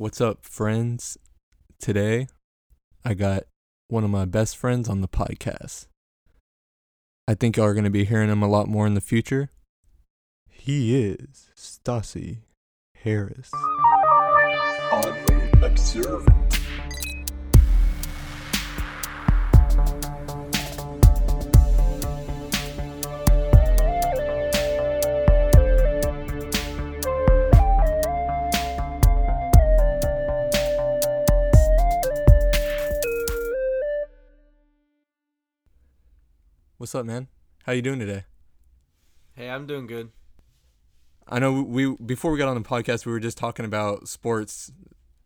What's up, friends? Today, I got one of my best friends on the podcast. I think y'all are going to be hearing him a lot more in the future. He is Stassi Harris. What's up, man? How you doing today? Hey, I'm doing good. I know we before we got on the podcast, we were just talking about sports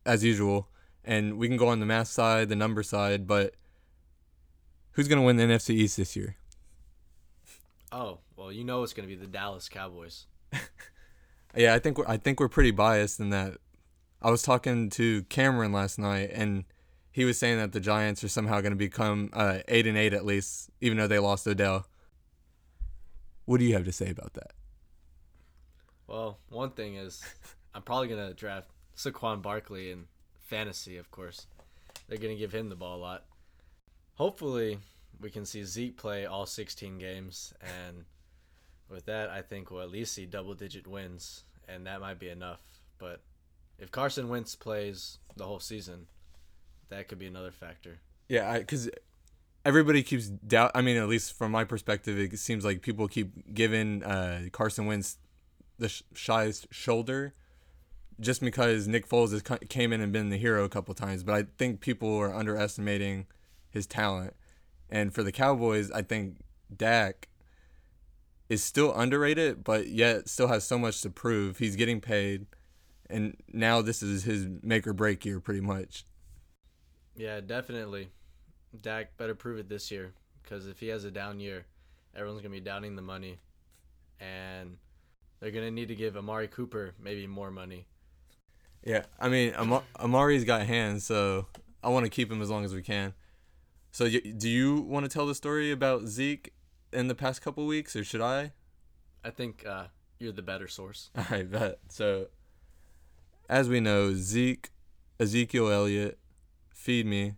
as usual, and we can go on the math side, the number side, but who's gonna win the NFC East this year? Oh, well, you know it's going to be the Dallas Cowboys. Yeah, I think we're, I think we're pretty biased in that. I was talking to Cameron last night, and he was saying that the Giants are somehow going to become uh, eight and eight at least, even though they lost Odell. What do you have to say about that? Well, one thing is I'm probably going to draft Saquon Barkley in fantasy, of course. They're going to give him the ball a lot. Hopefully, we can see Zeke play all 16 games and with that, I think we'll at least see double digit wins and that might be enough. But if Carson Wentz plays the whole season, that could be another factor. Yeah, because everybody keeps doubt. I mean, at least from my perspective, it seems like people keep giving uh, Carson Wentz the sh- shyest shoulder, just because Nick Foles has came in and been the hero a couple times. But I think people are underestimating his talent. And for the Cowboys, I think Dak is still underrated, but yet still has so much to prove. He's getting paid, and now this is his make or break year, pretty much. Yeah, definitely. Dak better prove it this year because if he has a down year, everyone's gonna be downing the money, and they're gonna need to give Amari Cooper maybe more money. Yeah, I mean, Am- Amari's got hands, so I want to keep him as long as we can. So, y- do you want to tell the story about Zeke in the past couple weeks, or should I? I think uh, you're the better source. Right, bet. So, as we know, Zeke, Ezekiel Elliott, feed me,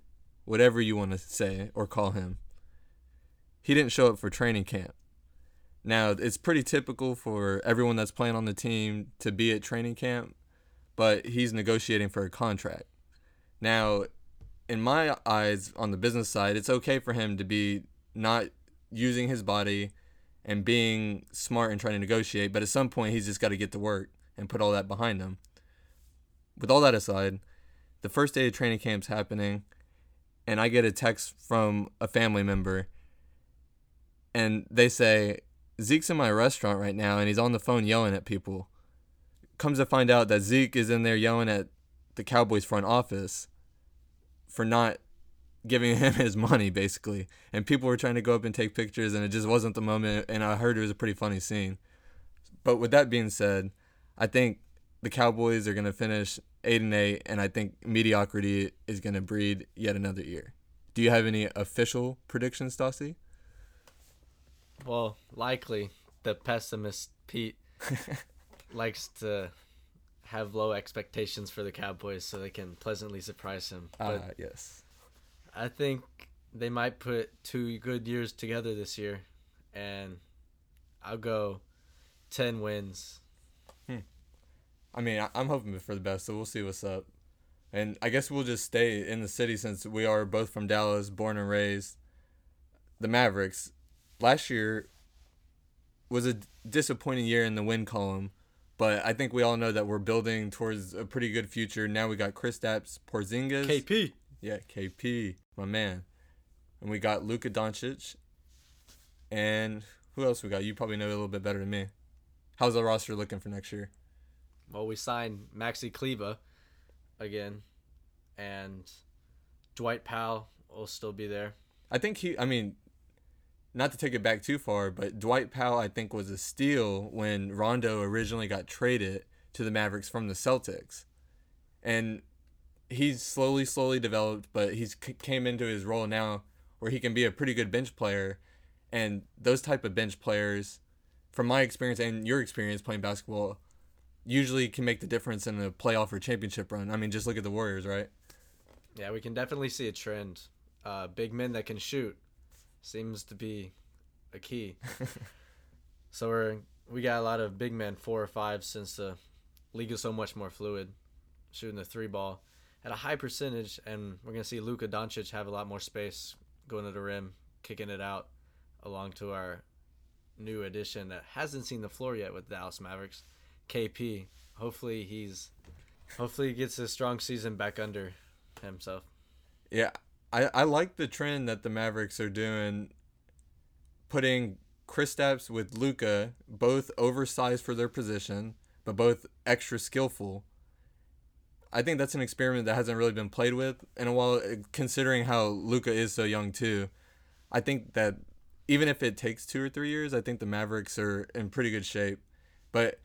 whatever you want to say or call him. He didn't show up for training camp. Now, it's pretty typical for everyone that's playing on the team to be at training camp, but he's negotiating for a contract. Now, in my eyes, on the business side, it's okay for him to be not using his body and being smart and trying to negotiate, but at some point, he's just got to get to work and put all that behind him. With all that aside, the first day of training camp's happening, and I get a text from a family member, and they say, Zeke's in my restaurant right now, and he's on the phone yelling at people. Comes to find out that Zeke is in there yelling at the Cowboys front office for not giving him his money, basically. And people were trying to go up and take pictures, and it just wasn't the moment. And I heard it was a pretty funny scene. But with that being said, I think the Cowboys are going to finish eight and eight, and I think mediocrity is going to breed yet another year. Do you have any official predictions, Stassi? Well, likely the pessimist Pete likes to have low expectations for the Cowboys so they can pleasantly surprise him. Ah, yes. I think they might put two good years together this year, and I'll go ten wins. I mean, I- I'm hoping for the best, so we'll see what's up. And I guess we'll just stay in the city since we are both from Dallas, born and raised. The Mavericks last year was a disappointing year in the win column, but I think we all know that we're building towards a pretty good future. Now we got Kristaps Porzingis. KP. Yeah, KP, my man. And we got Luka Doncic. And who else we got? You probably know a little bit better than me. How's the roster looking for next year? Well, we signed Maxi Kleber again, and Dwight Powell will still be there. I think he. I mean, not to take it back too far, but Dwight Powell, I think, was a steal when Rondo originally got traded to the Mavericks from the Celtics, and he's slowly, slowly developed. But he's came into his role now where he can be a pretty good bench player, and those type of bench players, from my experience and your experience playing basketball, usually can make the difference in a playoff or championship run. I mean, just look at the Warriors, right? Yeah, we can definitely see a trend. Uh, big men that can shoot seems to be a key. so we're we got a lot of big men, four or five, since the league is so much more fluid, shooting the three ball at a high percentage, and we're gonna see Luka Doncic have a lot more space going to the rim, kicking it out, along to our new addition that hasn't seen the floor yet with the Dallas Mavericks, KP. Hopefully he's, hopefully he gets a strong season back under himself. Yeah, I, I like the trend that the Mavericks are doing, putting Kristaps with Luka, both oversized for their position, but both extra skillful. I think that's an experiment that hasn't really been played with in a while, eh, considering how Luka is so young too. I think that even if it takes two or three years, I think the Mavericks are in pretty good shape. But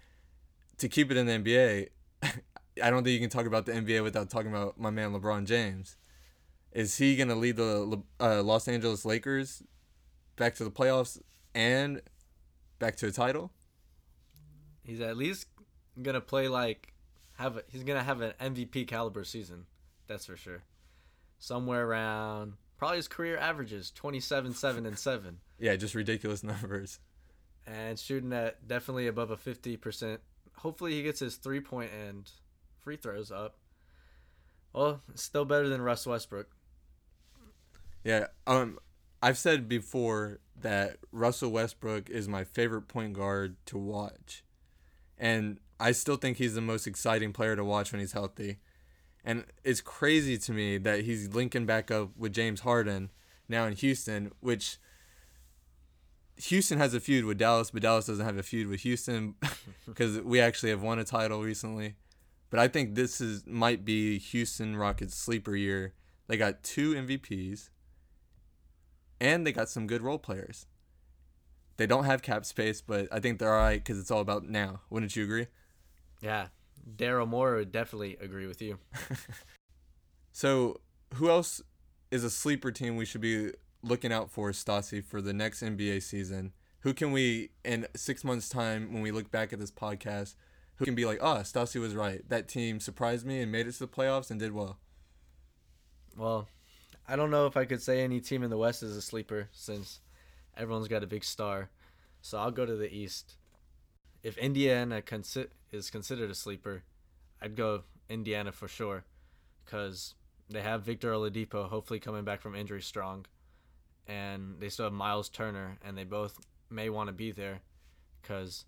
to keep it in the NBA, I don't think you can talk about the NBA without talking about my man LeBron James. Is he going to lead the uh, Los Angeles Lakers back to the playoffs and back to a title? He's at least gonna play like have a, he's gonna have an MVP caliber season. That's for sure. Somewhere around probably his career averages 27 7 and 7 Yeah, just ridiculous numbers. and shooting at definitely above a 50%. Hopefully he gets his three point and free throws up. Well, still better than Russ Westbrook. Yeah, um, I've said before that Russell Westbrook is my favorite point guard to watch, and I still think he's the most exciting player to watch when he's healthy. And it's crazy to me that he's linking back up with James Harden now in Houston, which Houston has a feud with Dallas, but Dallas doesn't have a feud with Houston because we actually have won a title recently. But I think this is might be Houston Rockets sleeper year. They got two MVPs and they got some good role players. They don't have cap space, but I think they're all right because it's all about now. Wouldn't you agree? Yeah, Daryl Morey would definitely agree with you. So, who else is a sleeper team we should be looking out for, Stasi, for the next NBA season? Who can we, in six months' time, when we look back at this podcast, who can be like, ah, oh, Stasi was right. That team surprised me and made it to the playoffs and did well. Well, I don't know if I could say any team in the West is a sleeper since everyone's got a big star. So I'll go to the East. If Indiana consi- is considered a sleeper, I'd go Indiana for sure because they have Victor Oladipo hopefully coming back from injury strong, and they still have Myles Turner, and they both may want to be there because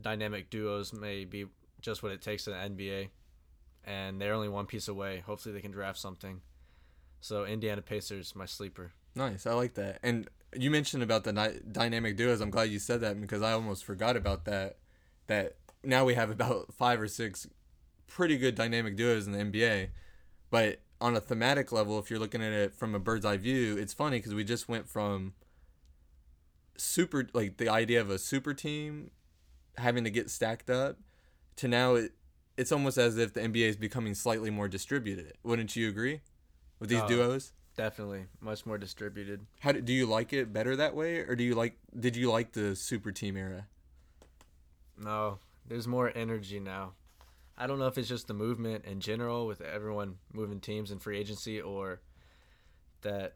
dynamic duos may be just what it takes in the NBA, and they're only one piece away. Hopefully, they can draft something. So Indiana Pacers, my sleeper. Nice. I like that. And you mentioned about the ni- dynamic duos. I'm glad you said that because I almost forgot about that. That now we have about five or six pretty good dynamic duos in the NBA. But on a thematic level, if you're looking at it from a bird's eye view, it's funny because we just went from super, like the idea of a super team having to get stacked up to now it, it's almost as if the NBA is becoming slightly more distributed. Wouldn't you agree with these Oh. duos? Definitely much more distributed. How do, do you like it better that way, or do you like? Did you like the super team era? No, there's more energy now. I don't know if it's just the movement in general with everyone moving teams in free agency or that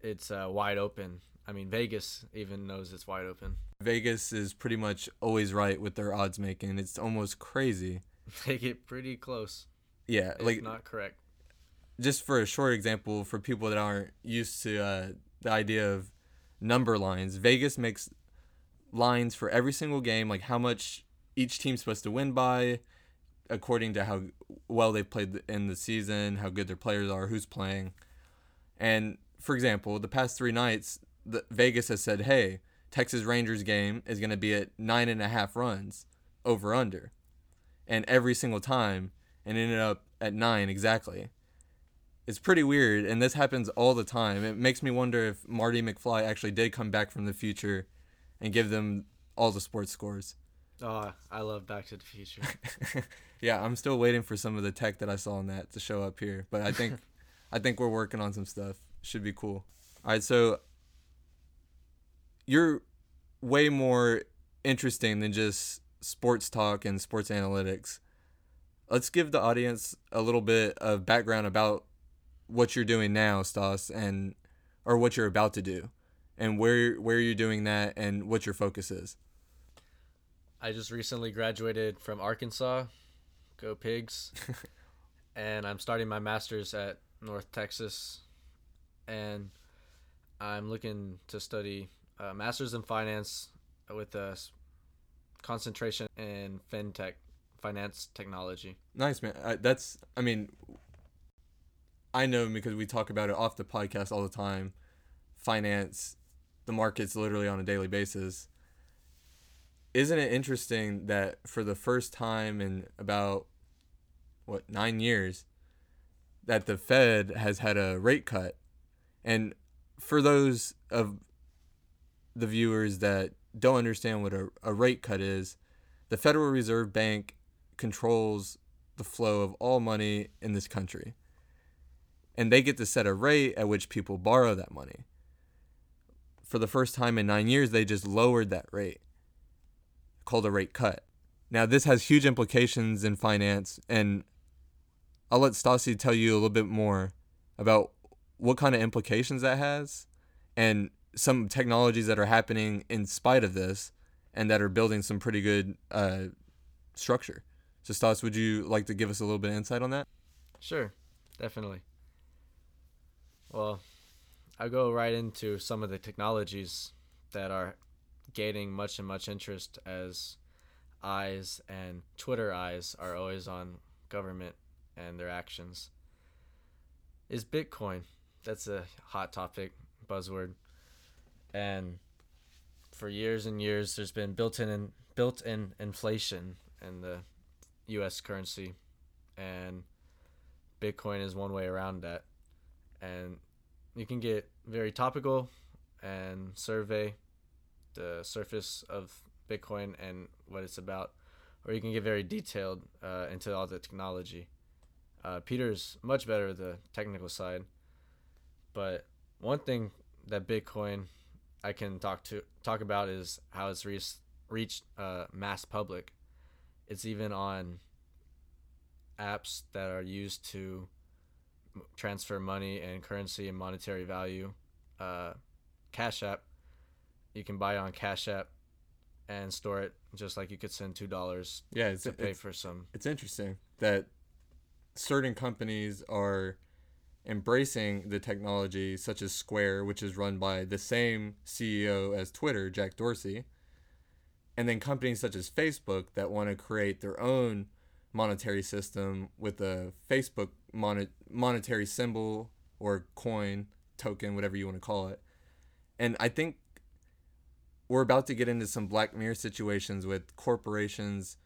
it's uh, wide open. I mean, Vegas even knows it's wide open. Vegas is pretty much always right with their odds making. It's almost crazy. They get pretty close, Yeah, like not correct. just for a short example, for people that aren't used to uh, the idea of number lines, Vegas makes lines for every single game, like how much each team's supposed to win by, according to how well they've played in the season, how good their players are, who's playing. And for example, the past three nights, the, Vegas has said, hey, Texas Rangers game is going to be at nine and a half runs over under. And every single time, and ended up at nine exactly it's pretty weird and this happens all the time it makes me wonder if marty mcfly actually did come back from the future and give them all the sports scores Oh, I love Back to the Future. yeah i'm still waiting for some of the tech that i saw in that to show up here but i think i think we're working on some stuff should be cool all right so you're way more interesting than just sports talk and sports analytics. Let's give the audience a little bit of background about what you're doing now, Stas, and or what you're about to do, and where where you're doing that, and what your focus is. I just recently graduated from Arkansas. Go Pigs. and I'm starting my master's at North Texas. And I'm looking to study uh, master's in finance with a concentration in fintech, finance technology. Nice man. I, that's I mean I know because we talk about it off the podcast all the time. Finance, the markets literally on a daily basis. Isn't it interesting that for the first time in about what, 9 years that the Fed has had a rate cut. And for those of the viewers that don't understand what a, a rate cut is, the Federal Reserve Bank controls the flow of all money in this country. And they get to set a rate at which people borrow that money. For the first time in nine years, they just lowered that rate, called a rate cut. Now, this has huge implications in finance, and I'll let Stasi tell you a little bit more about what kind of implications that has and some technologies that are happening in spite of this and that are building some pretty good uh, structure. So, Stas, would you like to give us a little bit of insight on that? Sure, definitely. Well, I'll go right into some of the technologies that are gaining much and much interest as eyes and Twitter eyes are always on government and their actions. Is Bitcoin. That's a hot topic, buzzword. And for years and years there's been built-in in, built-in inflation in the US currency and Bitcoin is one way around that. And you can get very topical and survey the surface of Bitcoin and what it's about, or you can get very detailed uh, into all the technology. Uh, Peter's much better at the technical side, but one thing that Bitcoin I can talk to talk about is how it's reached reached uh, mass public. It's even on apps that are used to transfer money and currency and monetary value. Uh, Cash App, you can buy it on Cash App and store it just like you could send two dollars Yeah, it's, to pay it's, for some. it's interesting that certain companies are embracing the technology, such as Square, which is run by the same CEO as Twitter, Jack Dorsey, and then companies such as Facebook that want to create their own monetary system with a Facebook mon- monetary symbol or coin, token, whatever you want to call it. And I think we're about to get into some Black Mirror situations with corporations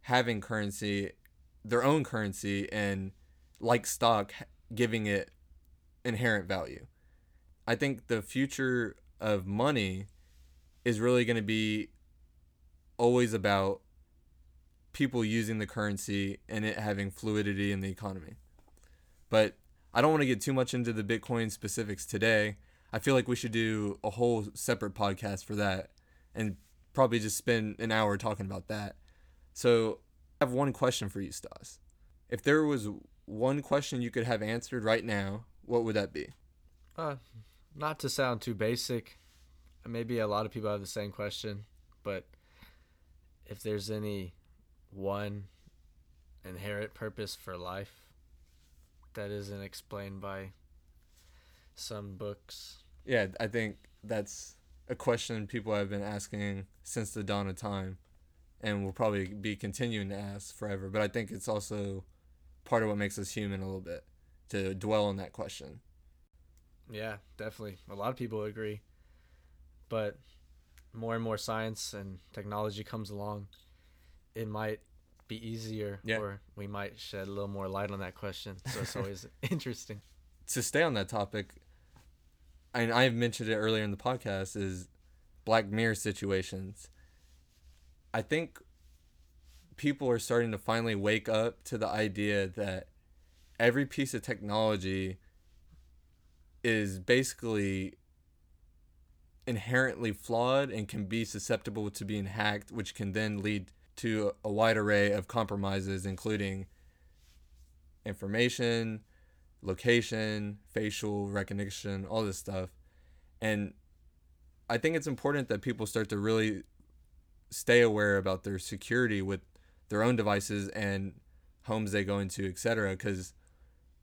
having currency, their own currency, and like stock, giving it inherent value. I think the future of money is really going to be always about people using the currency and it having fluidity in the economy. But I don't want to get too much into the Bitcoin specifics today. I feel like we should do a whole separate podcast for that and probably just spend an hour talking about that. So I have one question for you, Stas. If there was one question you could have answered right now, what would that be? Uh, not to sound too basic, maybe a lot of people have the same question, but if there's any one inherent purpose for life that isn't explained by some books, Yeah, I think that's a question people have been asking since the dawn of time and will probably be continuing to ask forever. But I think it's also part of what makes us human a little bit to dwell on that question. yeah, definitely. A lot of people agree. But more and more science and technology comes along, it might be easier Yeah. or we might shed a little more light on that question. So it's always interesting. to stay on that topic, and I've mentioned it earlier in the podcast, is Black Mirror situations. I think people are starting to finally wake up to the idea that every piece of technology is basically inherently flawed and can be susceptible to being hacked, which can then lead to a wide array of compromises, including information, location, facial recognition, all this stuff. And I think it's important that people start to really stay aware about their security with their own devices and homes they go into, etc. Because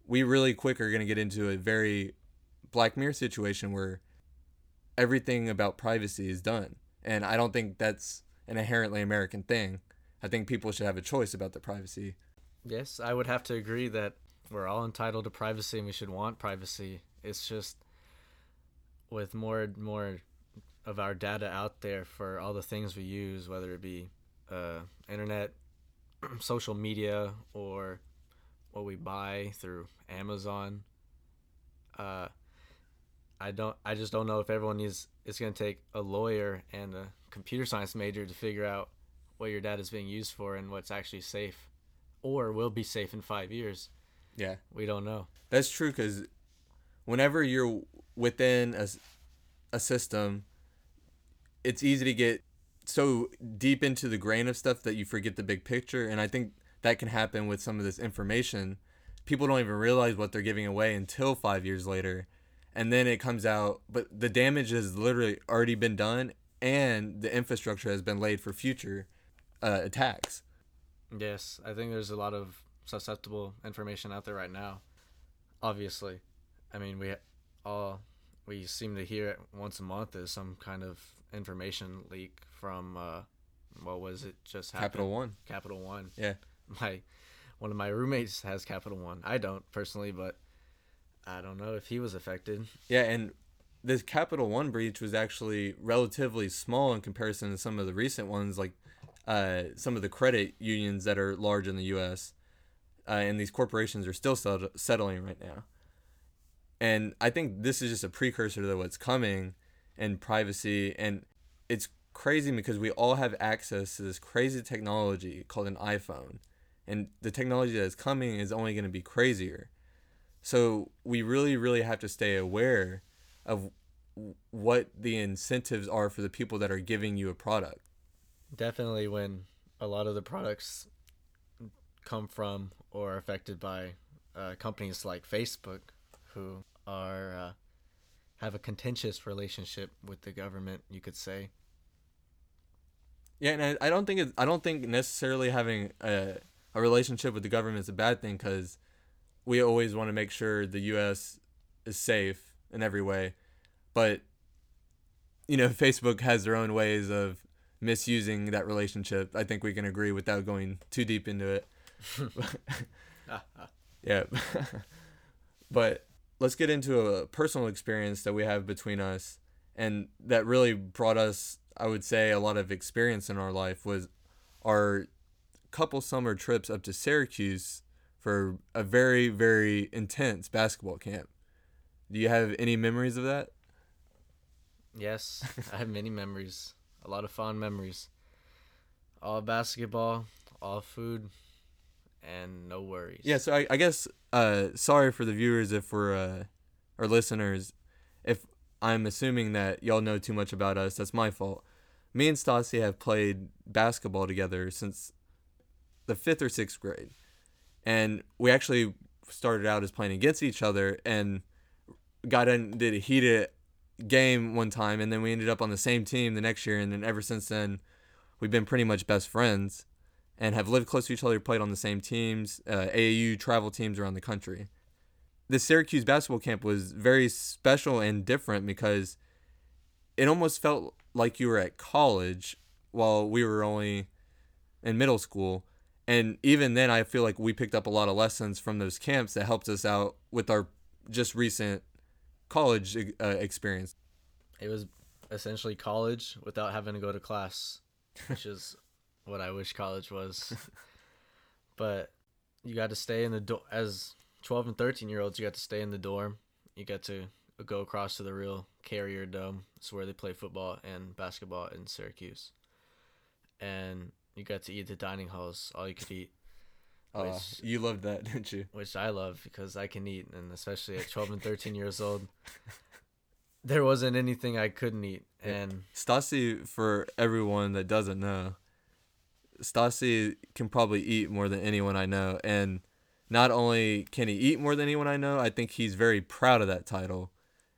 we really quick are going to get into a very Black Mirror situation where everything about privacy is done. And I don't think that's an inherently American thing. I think people should have a choice about their privacy. Yes, I would have to agree that we're all entitled to privacy and we should want privacy. It's just with more and more of our data out there for all the things we use, whether it be uh, internet, social media, or what we buy through Amazon. Uh, I don't. I just don't know if everyone needs. It's going to take a lawyer and a computer science major to figure out what your data is being used for and what's actually safe, or will be safe in five years. Yeah. We don't know. That's true because whenever you're within a, a system, it's easy to get so deep into the grain of stuff that you forget the big picture. And I think that can happen with some of this information. People don't even realize what they're giving away until five years later. And then it comes out, but the damage has literally already been done and the infrastructure has been laid for future uh, attacks. Yes, I think there's a lot of susceptible information out there right now. Obviously, I mean we all we seem to hear it once a month is some kind of information leak from uh, what was it just happened? Capital One. Capital One. Yeah. My one of my roommates has Capital One. I don't personally, but I don't know if he was affected. Yeah, and this Capital One breach was actually relatively small in comparison to some of the recent ones, like uh, some of the credit unions that are large in the U.S. Uh, and these corporations are still sett- settling right now. And I think this is just a precursor to what's coming and privacy. And it's crazy because we all have access to this crazy technology called an iPhone. And the technology that is coming is only going to be crazier. So we really, really have to stay aware of what the incentives are for the people that are giving you a product. Definitely when a lot of the products come from or affected by uh, companies like Facebook, who are uh, have a contentious relationship with the government, you could say. Yeah, and I, I don't think I don't think necessarily having a, a relationship with the government is a bad thing because we always want to make sure the U.S. is safe in every way, but you know, Facebook has their own ways of misusing that relationship. I think we can agree without going too deep into it. yeah. but let's get into a personal experience that we have between us and that really brought us I would say a lot of experience in our life was our couple summer trips up to Syracuse for a very very intense basketball camp. Do you have any memories of that? Yes, I have many memories, a lot of fond memories. All basketball, all food, and no worries. Yeah, so I, I guess uh, sorry for the viewers if we're uh, or listeners if I'm assuming that y'all know too much about us. That's my fault. Me and Stassi have played basketball together since the fifth or sixth grade, and we actually started out as playing against each other and got in did a heated game one time, and then we ended up on the same team the next year, and then ever since then, we've been pretty much best friends and have lived close to each other, played on the same teams, uh, AAU travel teams around the country. The Syracuse basketball camp was very special and different because it almost felt like you were at college while we were only in middle school. And even then, I feel like we picked up a lot of lessons from those camps that helped us out with our just recent college uh, experience. It was essentially college without having to go to class, which is what I wish college was. but you got to stay in the dorm as 12 and 13 year olds. You got to stay in the dorm. You got to go across to the real Carrier Dome. It's where they play football and basketball in Syracuse. And you got to eat the dining halls, all you could eat, Uh, you loved that, didn't you? which I love because I can eat, and especially at 12 and 13 years old, there wasn't anything I couldn't eat. And Stasi, for everyone that doesn't know, Stassi can probably eat more than anyone I know, and not only can he eat more than anyone I know, I think he's very proud of that title,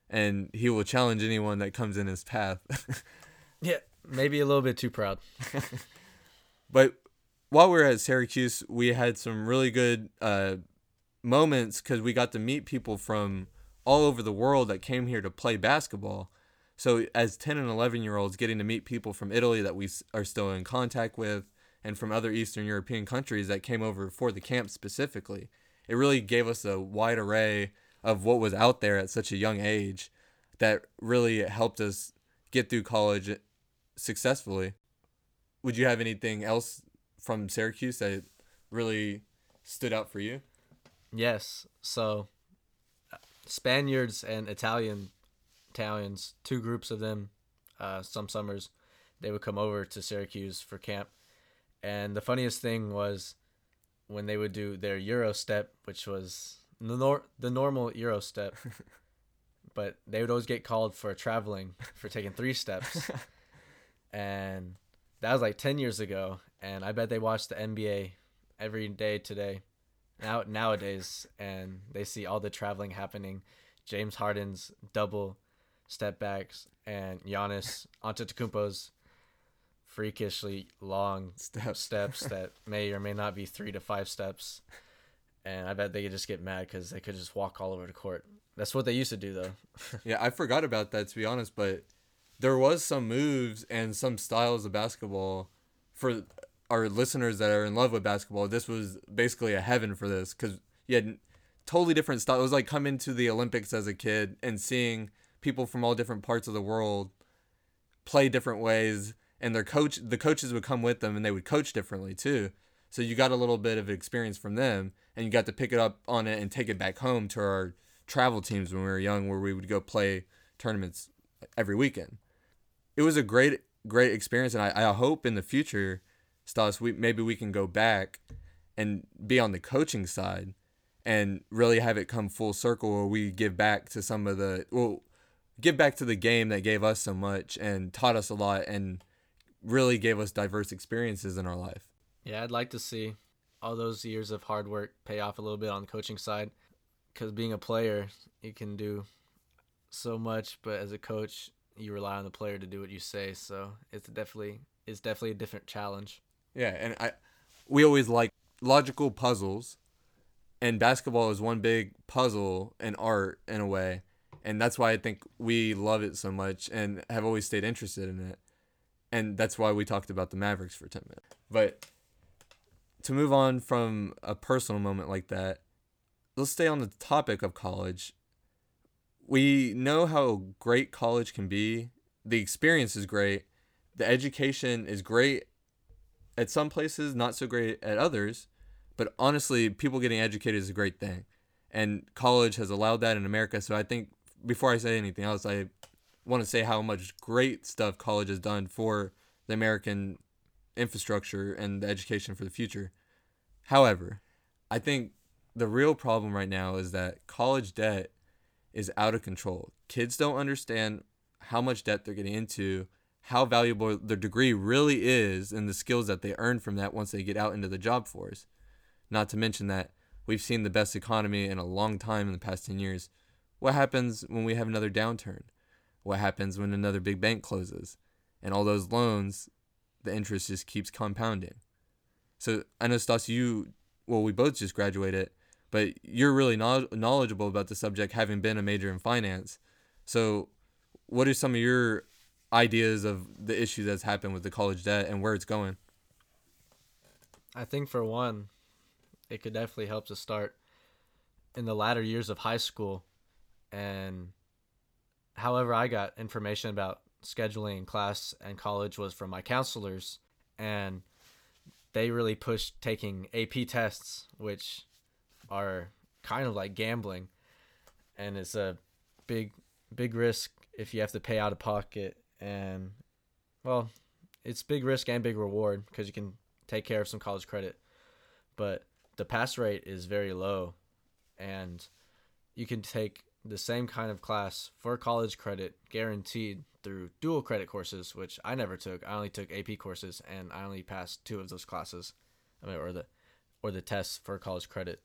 and he will challenge anyone that comes in his path. Yeah, maybe a little bit too proud. But while we were at Syracuse, we had some really good uh, moments because we got to meet people from all over the world that came here to play basketball. So, as 10 and 11 year olds, getting to meet people from Italy that we are still in contact with and from other Eastern European countries that came over for the camp specifically, it really gave us a wide array of what was out there at such a young age that really helped us get through college successfully would you have anything else from Syracuse that really stood out for you? Yes. So Spaniards and Italian Italians, two groups of them, uh, some summers, they would come over to Syracuse for camp. And the funniest thing was when they would do their Euro step, which was the, nor- the normal Euro step, but they would always get called for traveling for taking three steps. and that was like 10 years ago. And I bet they watch the NBA every day today now nowadays and they see all the traveling happening. James Harden's double step backs and Giannis Antetokounmpo's freakishly long Steps. steps that may or may not be three to five steps. And I bet they could just get mad because they could just walk all over the court. That's what they used to do, though. Yeah, I forgot about that to be honest, but there was some moves and some styles of basketball for our listeners that are in love with basketball. This was basically a heaven for this because you had totally different styles. It was like coming to the Olympics as a kid and seeing people from all different parts of the world play different ways, and their coach, the coaches would come with them, and they would coach differently too. So you got a little bit of experience from them, and you got to pick it up on it and take it back home to our travel teams when we were young, where we would go play tournaments every weekend. It was a great, great experience, and I, I hope in the future, Stas, we maybe we can go back and be on the coaching side and really have it come full circle where we give back to some of the well give back to the game that gave us so much and taught us a lot and really gave us diverse experiences in our life. Yeah, I'd like to see all those years of hard work pay off a little bit on the coaching side. Because being a player, you can do so much, but as a coach, you rely on the player to do what you say. So it's definitely it's definitely a different challenge. Yeah, and I we always like logical puzzles and basketball is one big puzzle and art in a way. And that's why I think we love it so much and have always stayed interested in it. And that's why we talked about the Mavericks for 10 minutes. But to move on from a personal moment like that, let's stay on the topic of college. We know how great college can be. The experience is great. The education is great at some places, not so great at others. But honestly, people getting educated is a great thing. And college has allowed that in America. So I think before I say anything else, I want to say how much great stuff college has done for the American infrastructure and the education for the future. However, I think the real problem right now is that college debt is out of control. Kids don't understand how much debt they're getting into, how valuable their degree really is, and the skills that they earn from that once they get out into the job force. Not to mention that we've seen the best economy in a long time in the past 10 years. What happens when we have another downturn? What happens when another big bank closes? And all those loans, the interest just keeps compounding. So I know, Stas, you, well, we both just graduated, but you're really knowledgeable about the subject, having been a major in finance. So, what are some of your ideas of the issue that's happened with the college debt and where it's going? I think for one, it could definitely help to start in the latter years of high school and however I got information about scheduling in class and college was from my counselors and they really pushed taking AP tests which are kind of like gambling and it's a big big risk if you have to pay out of pocket and well it's big risk and big reward because you can take care of some college credit but the pass rate is very low and you can take the same kind of class for college credit guaranteed through dual credit courses, which I never took. I only took AP courses, and I only passed two of those classes, I mean, or the or the tests for college credit.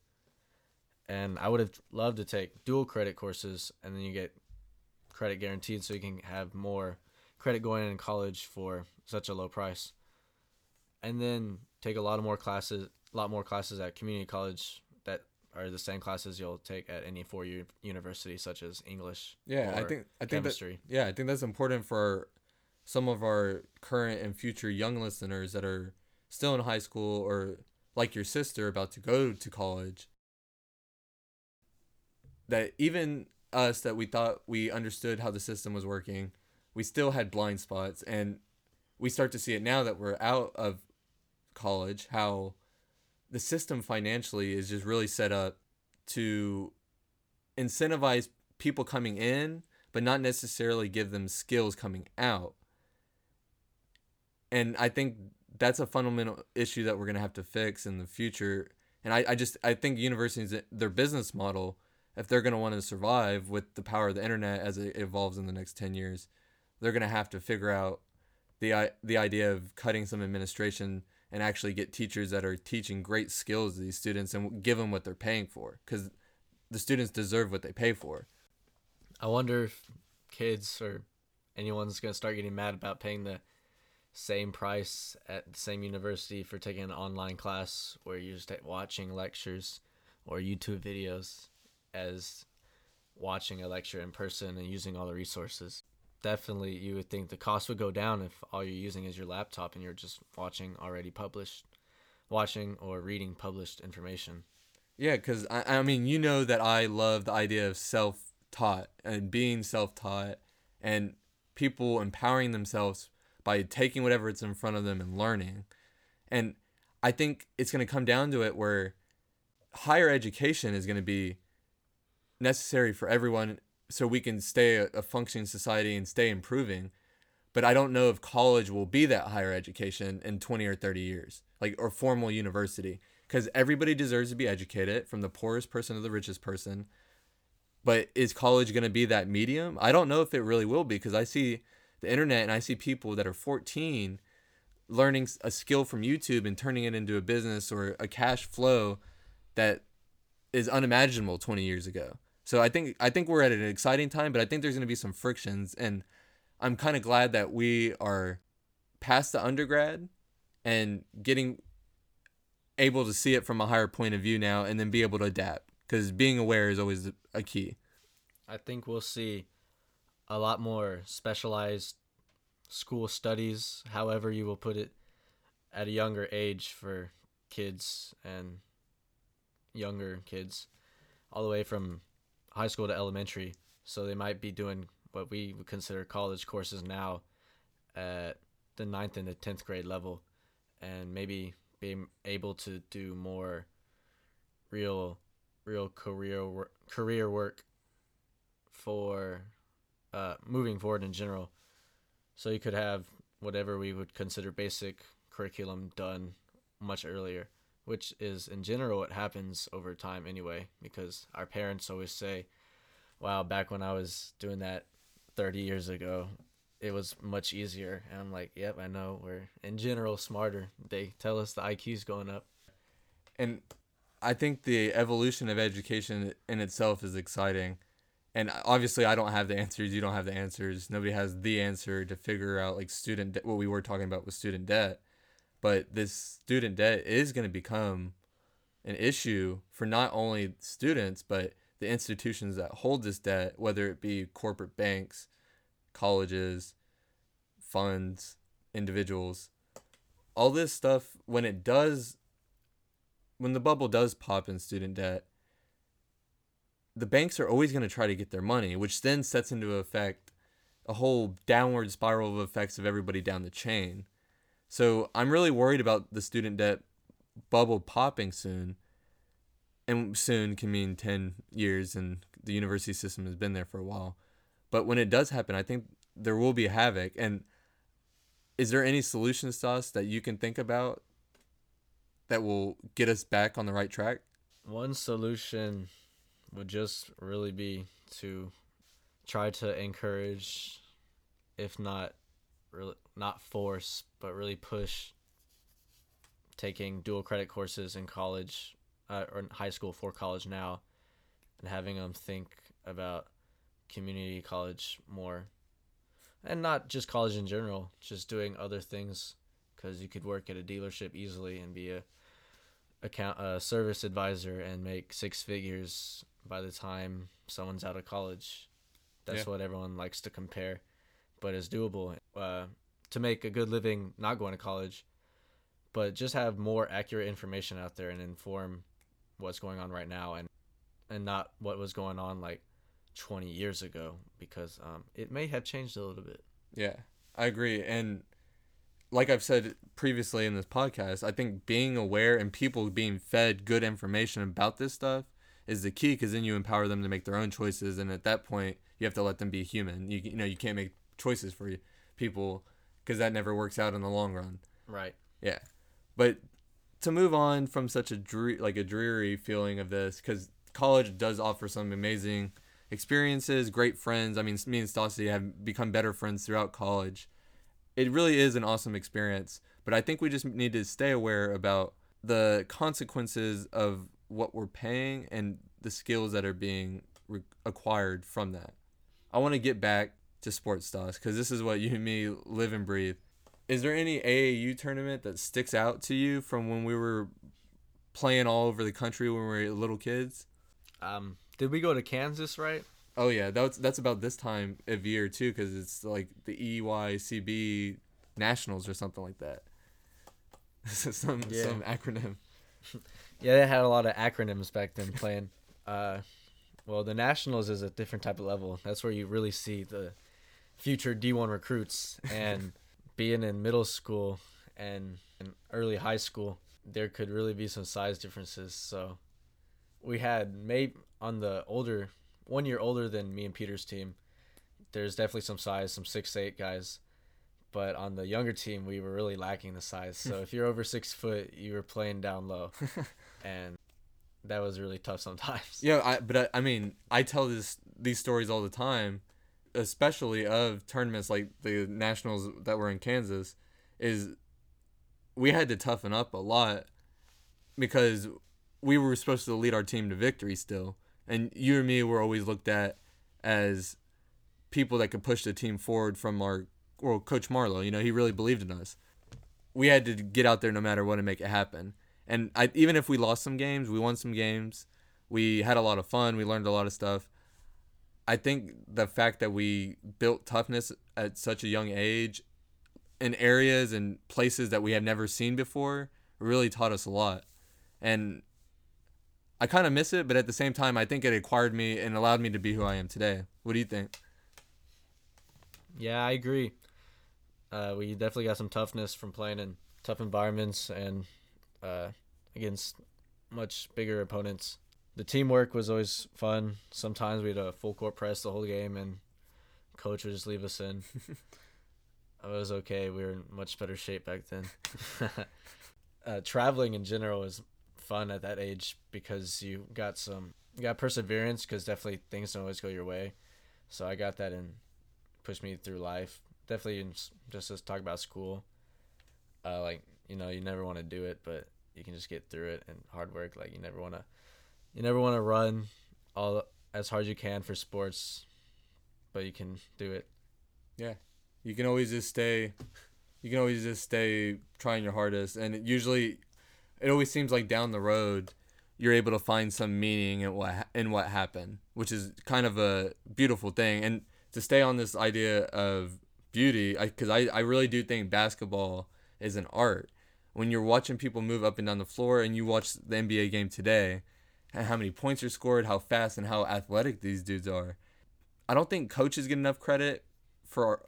And I would have loved to take dual credit courses, and then you get credit guaranteed, so you can have more credit going in college for such a low price. And then take a lot of more classes, a lot more classes at community college are the same classes you'll take at any four-year university, such as English. Yeah, I think I think that yeah, I think that's important for some of our current and future young listeners that are still in high school or like your sister about to go to college. That even us that we thought we understood how the system was working, we still had blind spots and we start to see it now that we're out of college how the system financially is just really set up to incentivize people coming in but not necessarily give them skills coming out. And i think that's a fundamental issue that we're going to have to fix in the future. And I, I just i think universities their business model if they're going to want to survive with the power of the internet as it evolves in the next 10 years they're going to have to figure out the the idea of cutting some administration and actually get teachers that are teaching great skills to these students and give them what they're paying for because the students deserve what they pay for I wonder if kids or anyone's gonna start getting mad about paying the same price at the same university for taking an online class where you're just watching lectures or YouTube videos as watching a lecture in person and using all the resources. Definitely, you would think the cost would go down if all you're using is your laptop and you're just watching already published, watching or reading published information. Yeah, because I, I mean, you know that I love the idea of self taught and being self taught and people empowering themselves by taking whatever it's in front of them and learning. And I think it's going to come down to it where higher education is going to be necessary for everyone so we can stay a, functioning society and stay improving. But I don't know if college will be that higher education in 20 or 30 years, like, or formal university because everybody deserves to be educated from the poorest person to the richest person. But is college going to be that medium? I don't know if it really will be because I see the internet and I see people that are 14 learning a skill from YouTube and turning it into a business or a cash flow that is unimaginable 20 years ago. So I think I think we're at an exciting time, but I think there's going to be some frictions and I'm kind of glad that we are past the undergrad and getting able to see it from a higher point of view now and then be able to adapt because being aware is always a key. I think we'll see a lot more specialized school studies, however you will put it, at a younger age for kids and younger kids, all the way from high school to elementary. So they might be doing what we would consider college courses now at the ninth and the tenth grade level, and maybe being able to do more real, real career work, career work for uh, moving forward in general. So you could have whatever we would consider basic curriculum done much earlier, which is in general what happens over time anyway, because our parents always say, wow, back when I was doing that 30 years ago, it was much easier. And I'm like, yep, I know. We're in general smarter. They tell us the IQ's going up. and i think the evolution of education in itself is exciting and obviously i don't have the answers you don't have the answers nobody has the answer to figure out like student de- what we were talking about with student debt but this student debt is going to become an issue for not only students but the institutions that hold this debt whether it be corporate banks colleges funds individuals all this stuff when it does when the bubble does pop in student debt, the banks are always going to try to get their money, which then sets into effect a whole downward spiral of effects of everybody down the chain. So I'm really worried about the student debt bubble popping soon. And soon can mean 10 years, and the university system has been there for a while. But when it does happen, I think there will be havoc. And is there any solutions to us that you can think about that will get us back on the right track? One solution would just really be to try to encourage if not really not force, but really push taking dual credit courses in college uh, or in high school for college now, and having them think about community college more, and not just college in general, just doing other things, because you could work at a dealership easily and be a account a service advisor and make six figures by the time someone's out of college. That's Yeah. what everyone likes to compare, but it's doable uh, to make a good living not going to college, but just have more accurate information out there and inform what's going on right now and and not what was going on like 20 years ago because um, it may have changed a little bit. Yeah, I agree. And like I've said previously in this podcast, I think being aware and people being fed good information about this stuff is the key because then you empower them to make their own choices. And at that point, you have to let them be human. You, you know, you can't make choices for you- people because that never works out in the long run. Right. Yeah, but to move on from such a dreary, like a dreary feeling of this, because college does offer some amazing experiences, great friends. I mean, me and Stassi have become better friends throughout college. It really is an awesome experience, but I think we just need to stay aware about the consequences of what we're paying and the skills that are being re- acquired from that. I want to get back to sports stars because this is what you and me live and breathe. Is there any AAU tournament that sticks out to you from when we were playing all over the country when we were little kids? Um, did we go to Kansas, right? Oh yeah, that's that's about this time of year too, because it's like the EYCB Nationals or something like that. some Yeah. some acronym. Yeah, they had a lot of acronyms back then playing. Uh, well, the Nationals is a different type of level. That's where you really see the future D1 recruits. And being in middle school and in early high school, there could really be some size differences. So we had maybe on the older, one year older than me and Peter's team, there's definitely some size, some six eight guys. But on the younger team, we were really lacking the size. So if you're over six foot, you were playing down low and that was really tough sometimes. Yeah, I, but I, I mean, I tell this these stories all the time, especially of tournaments like the nationals that were in Kansas. Is we had to toughen up a lot because we were supposed to lead our team to victory still, and you and me were always looked at as people that could push the team forward from our well, Coach Marlowe. You know, he really believed in us. We had to get out there no matter what and make it happen. And I, even if we lost some games, we won some games. We had a lot of fun. We learned a lot of stuff. I think the fact that we built toughness at such a young age in areas and places that we had never seen before really taught us a lot. And I kind of miss it, but at the same time, I think it acquired me and allowed me to be who I am today. What do you think? Yeah, I agree. Uh, we definitely got some toughness from playing in tough environments and uh, against much bigger opponents. The teamwork was always fun. Sometimes we had a full court press the whole game, and coach would just leave us in. it was okay. We were in much better shape back then. uh, traveling in general was fun at that age because you got some you got perseverance because definitely things don't always go your way. So I got that and pushed me through life. Definitely in, just to talk about school. Uh, like you know, you never want to do it, but you can just get through it and hard work. Like you never want to, you never want to run all as hard as you can for sports, but you can do it. Yeah, you can always just stay. You can always just stay trying your hardest, and it usually, it always seems like down the road, you're able to find some meaning in what in what happened, which is kind of a beautiful thing. And to stay on this idea of beauty, because I, I really do think basketball is an art. When you're watching people move up and down the floor, and you watch the NBA game today, how many points are scored, how fast and how athletic these dudes are. I don't think coaches get enough credit for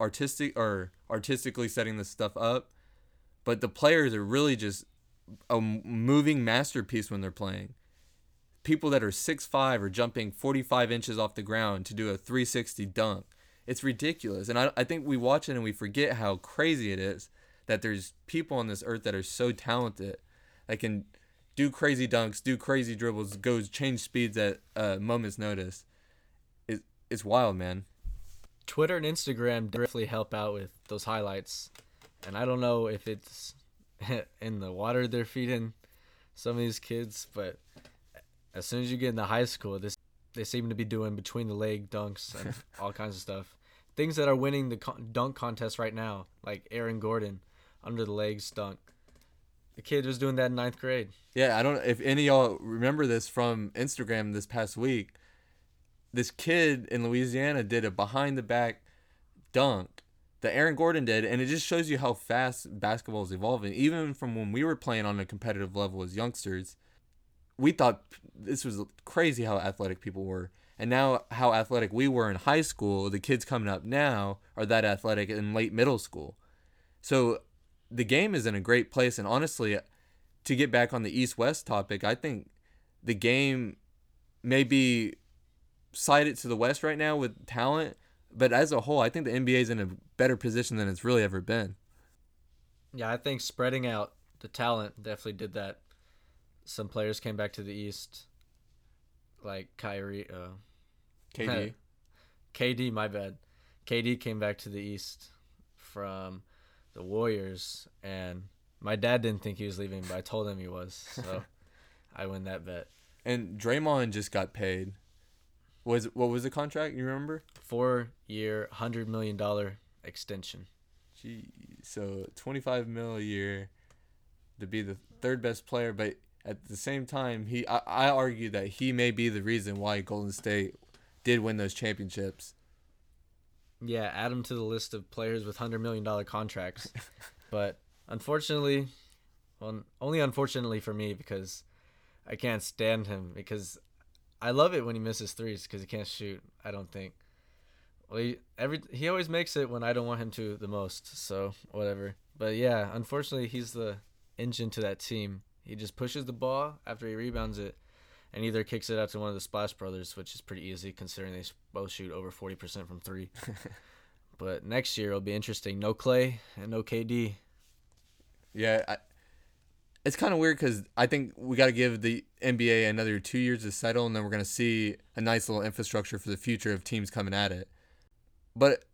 artistic or artistically setting this stuff up, but the players are really just a moving masterpiece when they're playing. People that are 6'5 are jumping 45 inches off the ground to do a 360 dunk. It's ridiculous. And I, I think we watch it and we forget how crazy it is that there's people on this earth that are so talented that can do crazy dunks, do crazy dribbles, go change speeds at a moment's notice. It, it's wild, man. Twitter and Instagram definitely help out with those highlights. And I don't know if it's in the water they're feeding some of these kids, but as soon as you get into high school, this they seem to be doing between the leg dunks and all kinds of stuff. Things that are winning the con- dunk contest right now, like Aaron Gordon, under the legs dunk. The kid was doing that in ninth grade. Yeah, I don't if any y'all remember this from Instagram this past week. This kid in Louisiana did a behind the back dunk that Aaron Gordon did, and it just shows you how fast basketball is evolving. Even from when we were playing on a competitive level as youngsters, we thought this was crazy how athletic people were. And now how athletic we were in high school, the kids coming up now are that athletic in late middle school. So the game is in a great place and honestly to get back on the east west topic, I think the game may be sided to the west right now with talent, but as a whole, I think the NBA is in a better position than it's really ever been. Yeah, I think spreading out the talent definitely did that. Some players came back to the East, like Kyrie, uh, KD. KD. My bad. KD came back to the East from the Warriors, and my dad didn't think he was leaving, but I told him he was, so I win that bet. And Draymond just got paid. Was what was the contract? You remember? Four year, hundred million dollar extension. Gee, so twenty five mil a year to be the third best player, but at the same time, he I, I argue that he may be the reason why Golden State did win those championships. Yeah, add him to the list of players with hundred million dollar contracts. but unfortunately, well, only unfortunately for me because I can't stand him because I love it when he misses threes because he can't shoot. I don't think. Well, he, every he always makes it when I don't want him to the most. So whatever. But yeah, unfortunately, he's the engine to that team. He just pushes the ball after he rebounds it, and either kicks it out to one of the Splash Brothers, which is pretty easy considering they both shoot over forty percent from three. but next year it'll be interesting. No Clay and no KD. Yeah, I, it's kind of weird because I think we got to give the NBA another two years to settle, and then we're gonna see a nice little infrastructure for the future of teams coming at it. But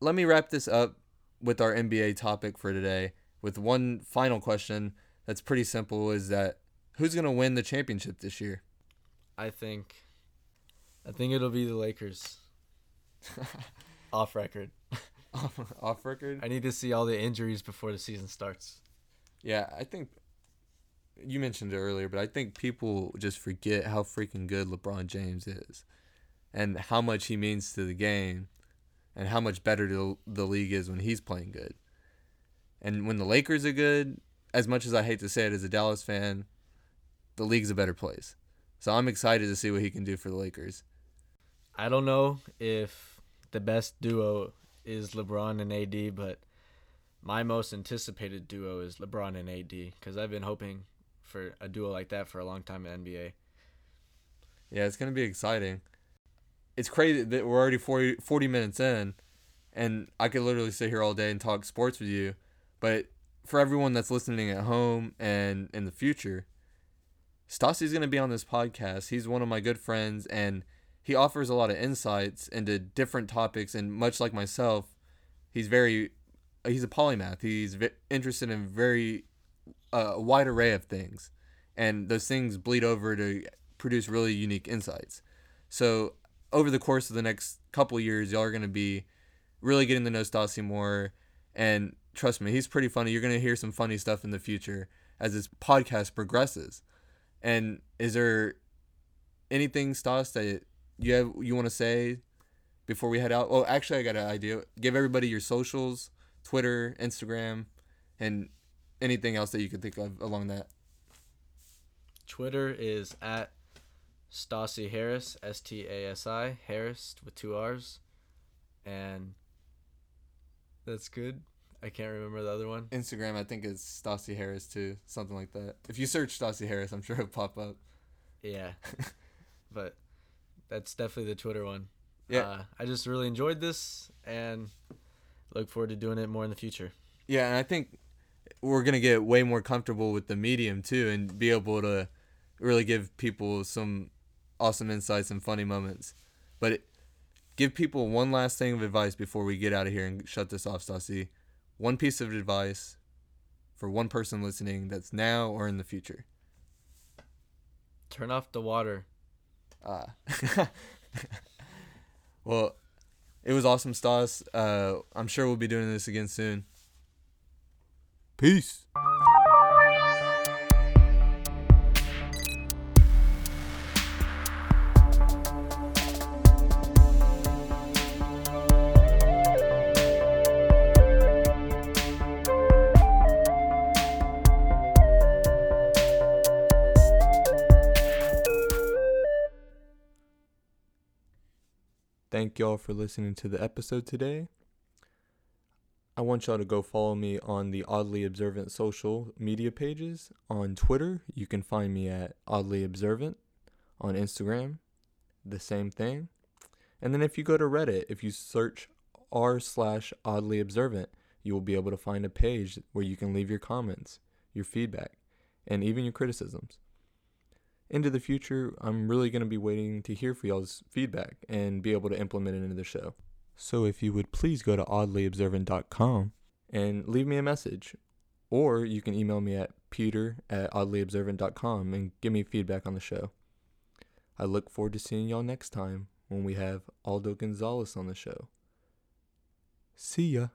let me wrap this up with our NBA topic for today with one final question that's pretty simple: is that who's gonna win the championship this year? I think, I think it'll be the Lakers. Off record. Off record? I need to see all the injuries before the season starts. Yeah, I think you mentioned it earlier, but I think people just forget how freaking good LeBron James is and how much he means to the game and how much better the, the league is when he's playing good. And when the Lakers are good, as much as I hate to say it as a Dallas fan, the league's a better place. So I'm excited to see what he can do for the Lakers. I don't know if the best duo is LeBron and AD, but my most anticipated duo is LeBron and AD because I've been hoping for a duo like that for a long time in NBA. Yeah, it's going to be exciting. It's crazy that we're already 40, 40 minutes in, and I could literally sit here all day and talk sports with you. But for everyone that's listening at home and in the future, Stassi's going to be on this podcast. He's one of my good friends, and he offers a lot of insights into different topics. And much like myself, he's very he's a polymath. He's v- interested in very uh, a wide array of things, and those things bleed over to produce really unique insights. So over the course of the next couple years, y'all are going to be really getting to know Stassi more, and trust me, he's pretty funny. You're going to hear some funny stuff in the future as this podcast progresses. And is there anything, Stas, that you have you want to say before we head out? Oh, actually, I got an idea. Give everybody your socials, Twitter, Instagram, and anything else that you could think of along that. Twitter is at Stasi Harris, S T A S I, Harris with two R's. And that's good. I can't remember the other one. Instagram, I think is Stassi Harris too, something like that. If you search Stassi Harris, I'm sure it'll pop up. Yeah. but that's definitely the Twitter one. Yeah. Uh, I just really enjoyed this and look forward to doing it more in the future. Yeah, and I think we're gonna get way more comfortable with the medium too, and be able to really give people some awesome insights and funny moments. But give people one last thing of advice before we get out of here and shut this off, Stassi. One piece of advice for one person listening that's now or in the future. Turn off the water. Ah. well, it was awesome, Stas. Uh, I'm sure we'll be doing this again soon. Peace. Thank y'all for listening to the episode today. I want y'all to go follow me on the Oddly Observant social media pages. On Twitter, you can find me at Oddly Observant. On Instagram, the same thing. And then if you go to Reddit, if you search r slash Oddly Observant, you will be able to find a page where you can leave your comments, your feedback, and even your criticisms into the future, I'm really going to be waiting to hear for y'all's feedback and be able to implement it into the show. So if you would please go to oddlyobservant.com and leave me a message, or you can email me at peter at oddlyobservant.com and give me feedback on the show. I look forward to seeing y'all next time when we have Aldo Gonzalez on the show. See ya.